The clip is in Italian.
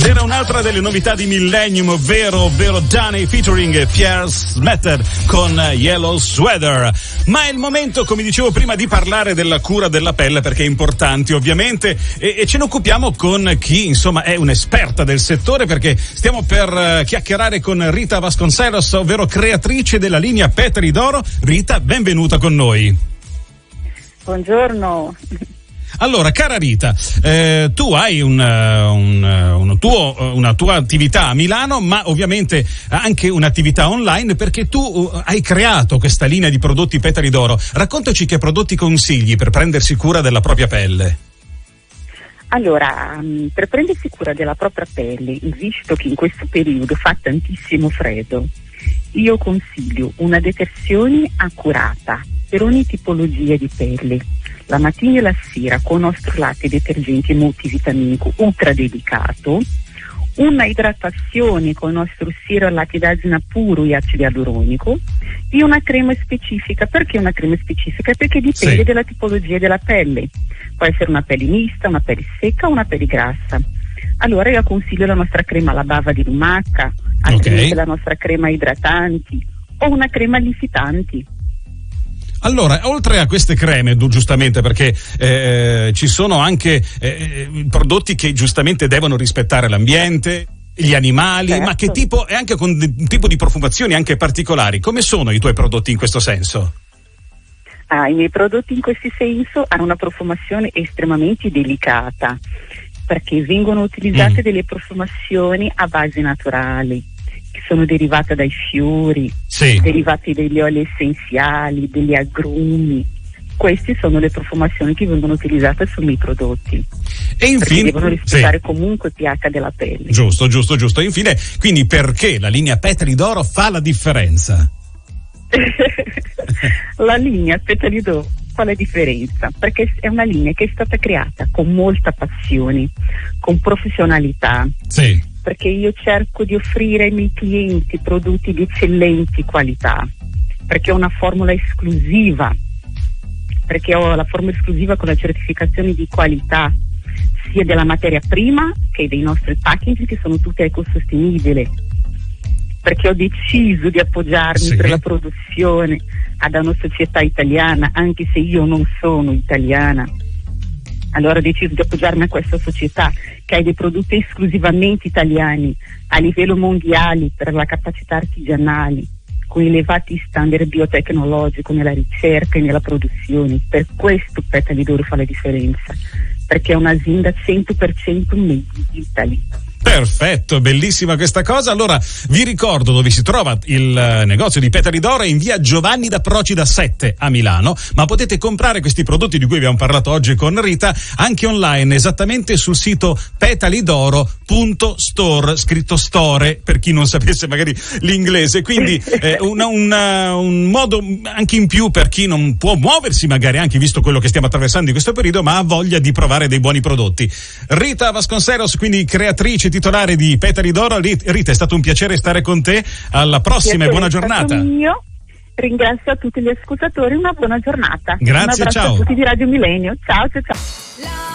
Ed era un'altra delle novità di Millennium, ovvero, ovvero Danny featuring Pierre Smetter con Yellow Sweater. Ma è il momento, come dicevo prima, di parlare della cura della pelle perché è importante ovviamente e, e ce ne occupiamo con chi insomma è un'esperta del settore perché stiamo per uh, chiacchierare con Rita Vasconcelos, ovvero creatrice della linea Petri d'Oro. Rita, benvenuta con noi. Buongiorno. Allora, cara Rita, eh, tu hai un, un, un tuo, una tua attività a Milano, ma ovviamente anche un'attività online perché tu hai creato questa linea di prodotti petali d'oro. Raccontaci che prodotti consigli per prendersi cura della propria pelle. Allora, mm, per prendersi cura della propria pelle, visto che in questo periodo fa tantissimo freddo, io consiglio una detersione accurata per ogni tipologia di pelle la mattina e la sera con il nostro latte detergente multivitaminico ultra dedicato, una idratazione con il nostro siero al latte d'asina puro e acido ialuronico e una crema specifica. Perché una crema specifica? Perché dipende sì. dalla tipologia della pelle. Può essere una pelle mista, una pelle secca o una pelle grassa. Allora io consiglio la nostra crema alla bava di lumaca, okay. la nostra crema idratanti o una crema lifitanti. Allora, oltre a queste creme, giustamente, perché eh, ci sono anche eh, prodotti che giustamente devono rispettare l'ambiente, gli animali, certo. ma che certo. tipo, e anche con un tipo di profumazioni anche particolari. Come sono i tuoi prodotti in questo senso? Ah, I miei prodotti in questo senso hanno una profumazione estremamente delicata perché vengono utilizzate mm. delle profumazioni a base naturali che sono derivate dai fiori, sì. derivati dagli oli essenziali, degli agrumi. Queste sono le profumazioni che vengono utilizzate sui miei prodotti. E infine devono rispettare sì. comunque il pH della pelle. Giusto, giusto, giusto. Infine, quindi perché la linea Petali d'Oro fa la differenza? la linea Petali d'Oro fa la differenza perché è una linea che è stata creata con molta passione, con professionalità, sì perché io cerco di offrire ai miei clienti prodotti di eccellenti qualità, perché ho una formula esclusiva, perché ho la formula esclusiva con la certificazione di qualità sia della materia prima che dei nostri packaging che sono tutti ecosostenibili perché ho deciso di appoggiarmi sì. per la produzione ad una società italiana anche se io non sono italiana allora ho deciso di appoggiarmi a questa società che ha dei prodotti esclusivamente italiani a livello mondiale per la capacità artigianale, con elevati standard biotecnologici nella ricerca e nella produzione. Per questo Petali d'Oro fa la differenza, perché è un'azienda 100% made in Italy. Perfetto, bellissima questa cosa. Allora vi ricordo dove si trova il eh, negozio di Petali d'Oro in via Giovanni da Procida 7 a Milano, ma potete comprare questi prodotti di cui abbiamo parlato oggi con Rita anche online, esattamente sul sito petalidoro.store, scritto store per chi non sapesse magari l'inglese. Quindi eh, una, una, un modo anche in più per chi non può muoversi, magari anche visto quello che stiamo attraversando in questo periodo, ma ha voglia di provare dei buoni prodotti. Rita Vasconcelos, quindi creatrice titolare di Petali d'Oro. Rita, è stato un piacere stare con te. Alla prossima e buona giornata. Mio. Ringrazio a tutti gli ascoltatori, una buona giornata. Grazie, un ciao. a tutti di Radio Millennio. Ciao, ciao, ciao.